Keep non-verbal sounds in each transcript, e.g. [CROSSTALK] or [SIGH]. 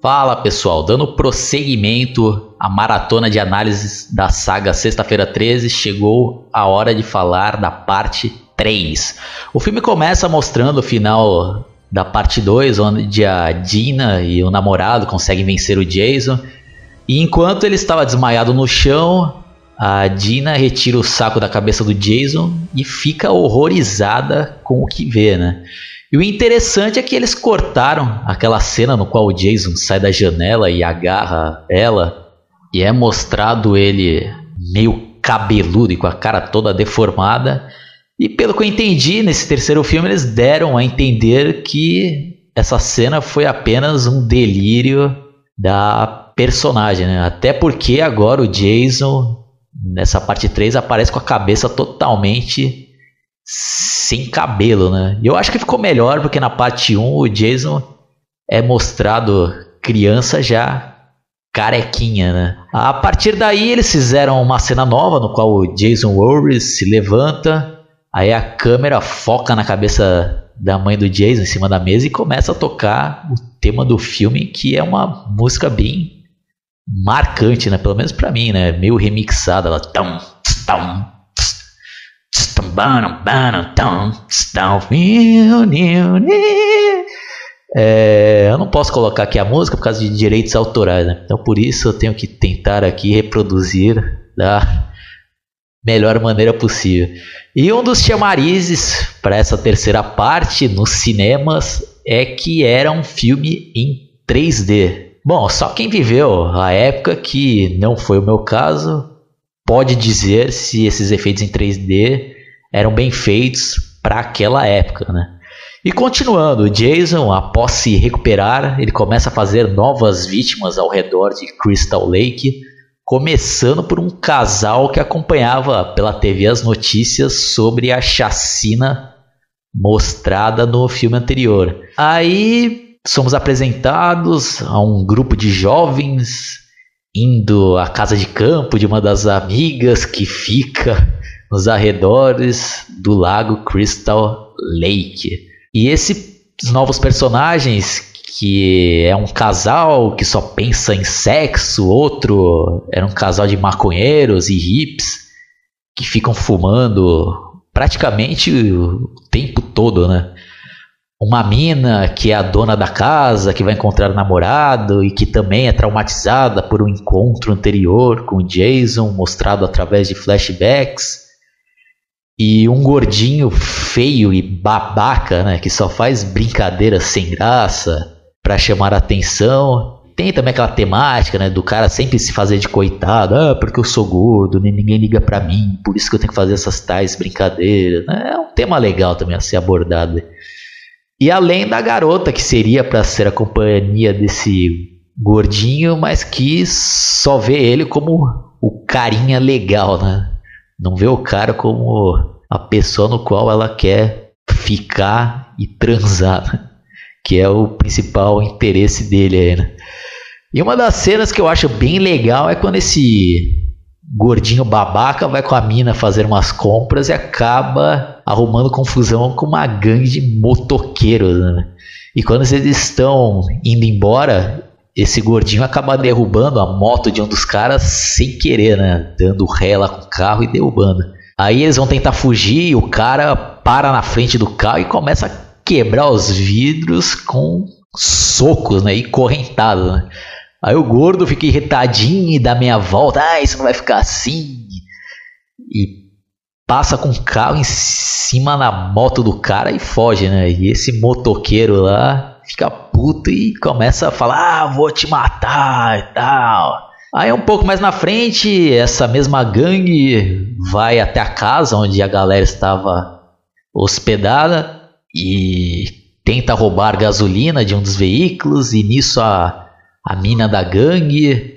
Fala pessoal, dando prosseguimento à maratona de análises da saga Sexta-feira 13, chegou a hora de falar da parte 3. O filme começa mostrando o final da parte 2, onde a Dina e o namorado conseguem vencer o Jason. E enquanto ele estava desmaiado no chão, a Dina retira o saco da cabeça do Jason e fica horrorizada com o que vê, né? E o interessante é que eles cortaram aquela cena no qual o Jason sai da janela e agarra ela e é mostrado ele meio cabeludo e com a cara toda deformada. E pelo que eu entendi, nesse terceiro filme eles deram a entender que essa cena foi apenas um delírio da personagem, né? Até porque agora o Jason nessa parte 3 aparece com a cabeça totalmente sem cabelo, né? E eu acho que ficou melhor porque na parte 1 o Jason é mostrado criança já carequinha, né? A partir daí eles fizeram uma cena nova no qual o Jason Voorhees se levanta, aí a câmera foca na cabeça da mãe do Jason em cima da mesa e começa a tocar o tema do filme, que é uma música bem marcante, né? Pelo menos para mim, né? Meio remixada, ela tão, tão, é, eu não posso colocar aqui a música por causa de direitos autorais, né? então por isso eu tenho que tentar aqui reproduzir da melhor maneira possível. E um dos chamarizes para essa terceira parte nos cinemas é que era um filme em 3D. Bom, só quem viveu a época que não foi o meu caso pode dizer se esses efeitos em 3D eram bem feitos para aquela época, né? E continuando, Jason, após se recuperar, ele começa a fazer novas vítimas ao redor de Crystal Lake, começando por um casal que acompanhava pela TV as notícias sobre a chacina mostrada no filme anterior. Aí somos apresentados a um grupo de jovens indo à casa de campo de uma das amigas que fica nos arredores do lago Crystal Lake. E esses novos personagens, que é um casal que só pensa em sexo, outro era um casal de maconheiros e hips que ficam fumando praticamente o tempo todo, né? Uma mina que é a dona da casa, que vai encontrar o namorado e que também é traumatizada por um encontro anterior com o Jason, mostrado através de flashbacks e um gordinho feio e babaca, né, que só faz brincadeiras sem graça para chamar atenção. Tem também aquela temática, né, do cara sempre se fazer de coitado, ah, porque eu sou gordo, ninguém liga para mim, por isso que eu tenho que fazer essas tais brincadeiras. Né? É um tema legal também a ser abordado. E além da garota que seria para ser a companhia desse gordinho, mas que só vê ele como o carinha legal, né? Não vê o cara como a pessoa no qual ela quer ficar e transar, né? que é o principal interesse dele aí, né? E uma das cenas que eu acho bem legal é quando esse gordinho babaca vai com a mina fazer umas compras e acaba arrumando confusão com uma gangue de motoqueiros, né? E quando eles estão indo embora, esse gordinho acaba derrubando a moto de um dos caras sem querer, né? Dando ré lá com o carro e derrubando. Aí eles vão tentar fugir e o cara para na frente do carro e começa a quebrar os vidros com socos, né? E correntado, né? Aí o gordo fica irritadinho e dá meia volta. Ah, isso não vai ficar assim. E passa com o carro em cima na moto do cara e foge, né? E esse motoqueiro lá fica puto e começa a falar: ah, vou te matar e tal. Aí um pouco mais na frente, essa mesma gangue vai até a casa onde a galera estava hospedada e tenta roubar gasolina de um dos veículos e nisso a, a mina da gangue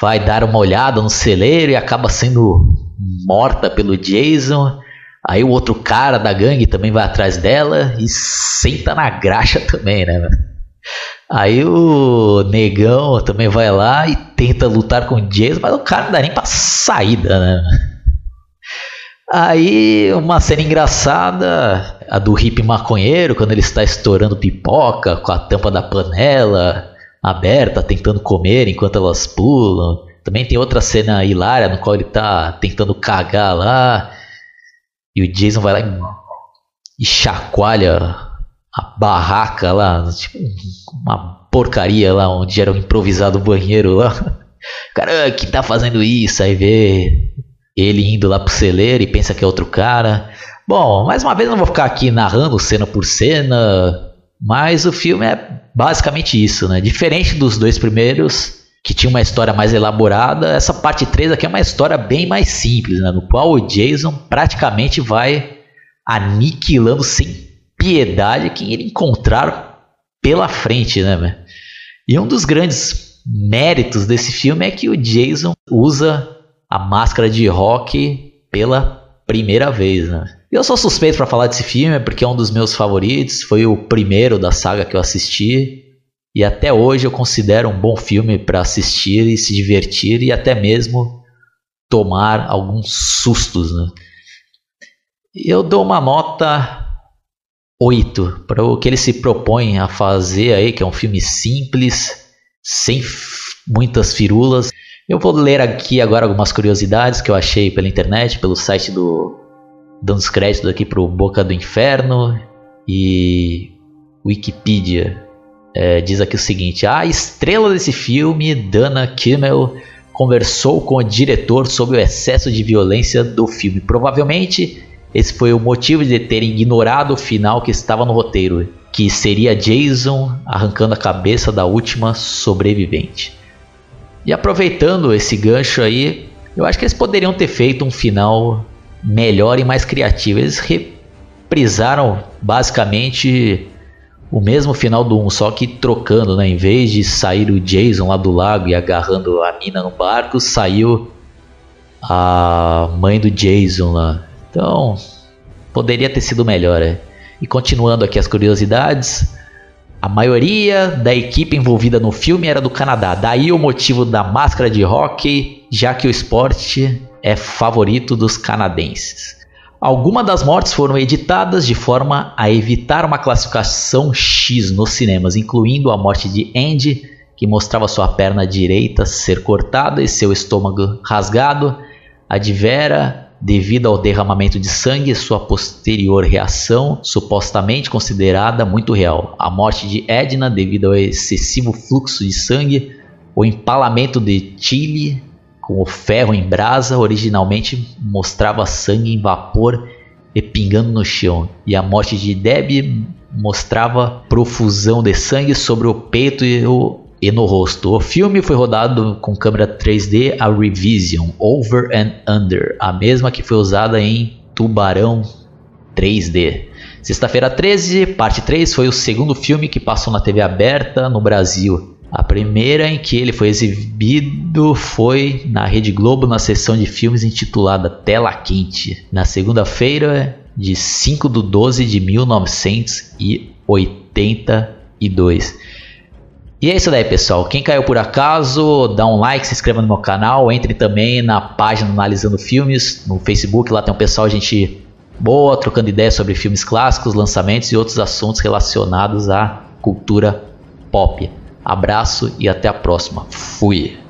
vai dar uma olhada no celeiro e acaba sendo morta pelo Jason. Aí o outro cara da gangue também vai atrás dela e senta na graxa [LAUGHS] também, né? Aí o negão também vai lá e tenta lutar com o Jason, mas o cara não dá nem pra saída, né? Aí uma cena engraçada, a do hippie maconheiro, quando ele está estourando pipoca com a tampa da panela, aberta, tentando comer enquanto elas pulam. Também tem outra cena hilária no qual ele tá tentando cagar lá. E o Jason vai lá e chacoalha a barraca lá, tipo uma porcaria lá onde era um improvisado banheiro lá. [LAUGHS] Cara, que tá fazendo isso? Aí vê ele indo lá pro celeiro e pensa que é outro cara. Bom, mais uma vez não vou ficar aqui narrando cena por cena, mas o filme é basicamente isso, né? Diferente dos dois primeiros, que tinha uma história mais elaborada, essa parte 3 aqui é uma história bem mais simples, né? No qual o Jason praticamente vai aniquilando sem piedade quem ele encontrar pela frente, né? E um dos grandes méritos desse filme é que o Jason usa a máscara de rock pela primeira vez, né? Eu sou suspeito para falar desse filme porque é um dos meus favoritos, foi o primeiro da saga que eu assisti e até hoje eu considero um bom filme para assistir e se divertir e até mesmo tomar alguns sustos, né? Eu dou uma nota 8 para o que ele se propõe a fazer aí, que é um filme simples, sem muitas firulas. Eu vou ler aqui agora algumas curiosidades que eu achei pela internet, pelo site do dando os créditos aqui pro Boca do Inferno e Wikipedia. É, diz aqui o seguinte: a estrela desse filme, Dana Kimmel, conversou com o diretor sobre o excesso de violência do filme. Provavelmente esse foi o motivo de terem ignorado o final que estava no roteiro, que seria Jason arrancando a cabeça da última sobrevivente. E aproveitando esse gancho aí, eu acho que eles poderiam ter feito um final melhor e mais criativo. Eles reprisaram basicamente o mesmo final do 1, só que trocando, né? Em vez de sair o Jason lá do lago e agarrando a mina no barco, saiu a mãe do Jason lá. Então, poderia ter sido melhor, é. E continuando aqui as curiosidades, a maioria da equipe envolvida no filme era do Canadá, daí o motivo da máscara de hockey, já que o esporte é favorito dos canadenses. Algumas das mortes foram editadas de forma a evitar uma classificação X nos cinemas, incluindo a morte de Andy, que mostrava sua perna direita ser cortada e seu estômago rasgado, a de Vera, devido ao derramamento de sangue, sua posterior reação, supostamente considerada muito real. A morte de Edna, devido ao excessivo fluxo de sangue, o empalamento de Chile com o ferro em brasa, originalmente mostrava sangue em vapor e pingando no chão, e a morte de Debbie mostrava profusão de sangue sobre o peito e o e no rosto. O filme foi rodado com câmera 3D a Revision Over and Under, a mesma que foi usada em Tubarão 3D. Sexta-feira 13, parte 3, foi o segundo filme que passou na TV aberta no Brasil. A primeira em que ele foi exibido foi na Rede Globo na sessão de filmes intitulada Tela Quente, na segunda-feira de 5 de 12 de 1982. E é isso daí, pessoal. Quem caiu por acaso, dá um like, se inscreva no meu canal, entre também na página Analisando Filmes no Facebook. Lá tem um pessoal, gente boa, trocando ideias sobre filmes clássicos, lançamentos e outros assuntos relacionados à cultura pop. Abraço e até a próxima. Fui!